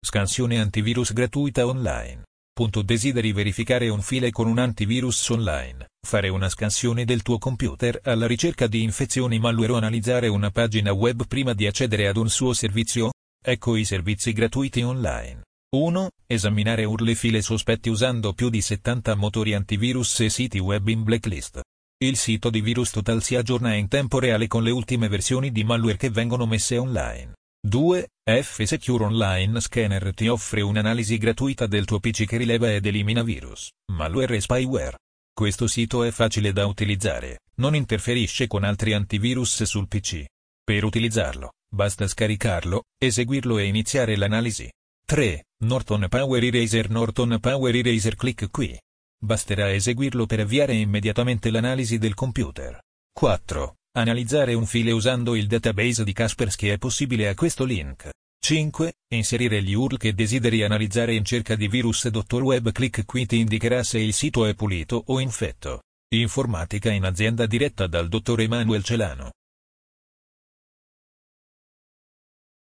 Scansione antivirus gratuita online. Punto desideri verificare un file con un antivirus online, fare una scansione del tuo computer alla ricerca di infezioni malware o analizzare una pagina web prima di accedere ad un suo servizio? Ecco i servizi gratuiti online. 1. Esaminare URL e file sospetti usando più di 70 motori antivirus e siti web in blacklist. Il sito di Virus Total si aggiorna in tempo reale con le ultime versioni di malware che vengono messe online. 2. F-Secure Online Scanner ti offre un'analisi gratuita del tuo PC che rileva ed elimina virus, malware e spyware. Questo sito è facile da utilizzare, non interferisce con altri antivirus sul PC. Per utilizzarlo, basta scaricarlo, eseguirlo e iniziare l'analisi. 3. Norton Power Eraser Norton Power Eraser clic qui. Basterà eseguirlo per avviare immediatamente l'analisi del computer. 4. Analizzare un file usando il database di Kaspersky è possibile a questo link. 5. Inserire gli URL che desideri analizzare in cerca di virus. Dottor Web clic qui ti indicherà se il sito è pulito o infetto. Informatica in azienda diretta dal dottor Emanuel Celano.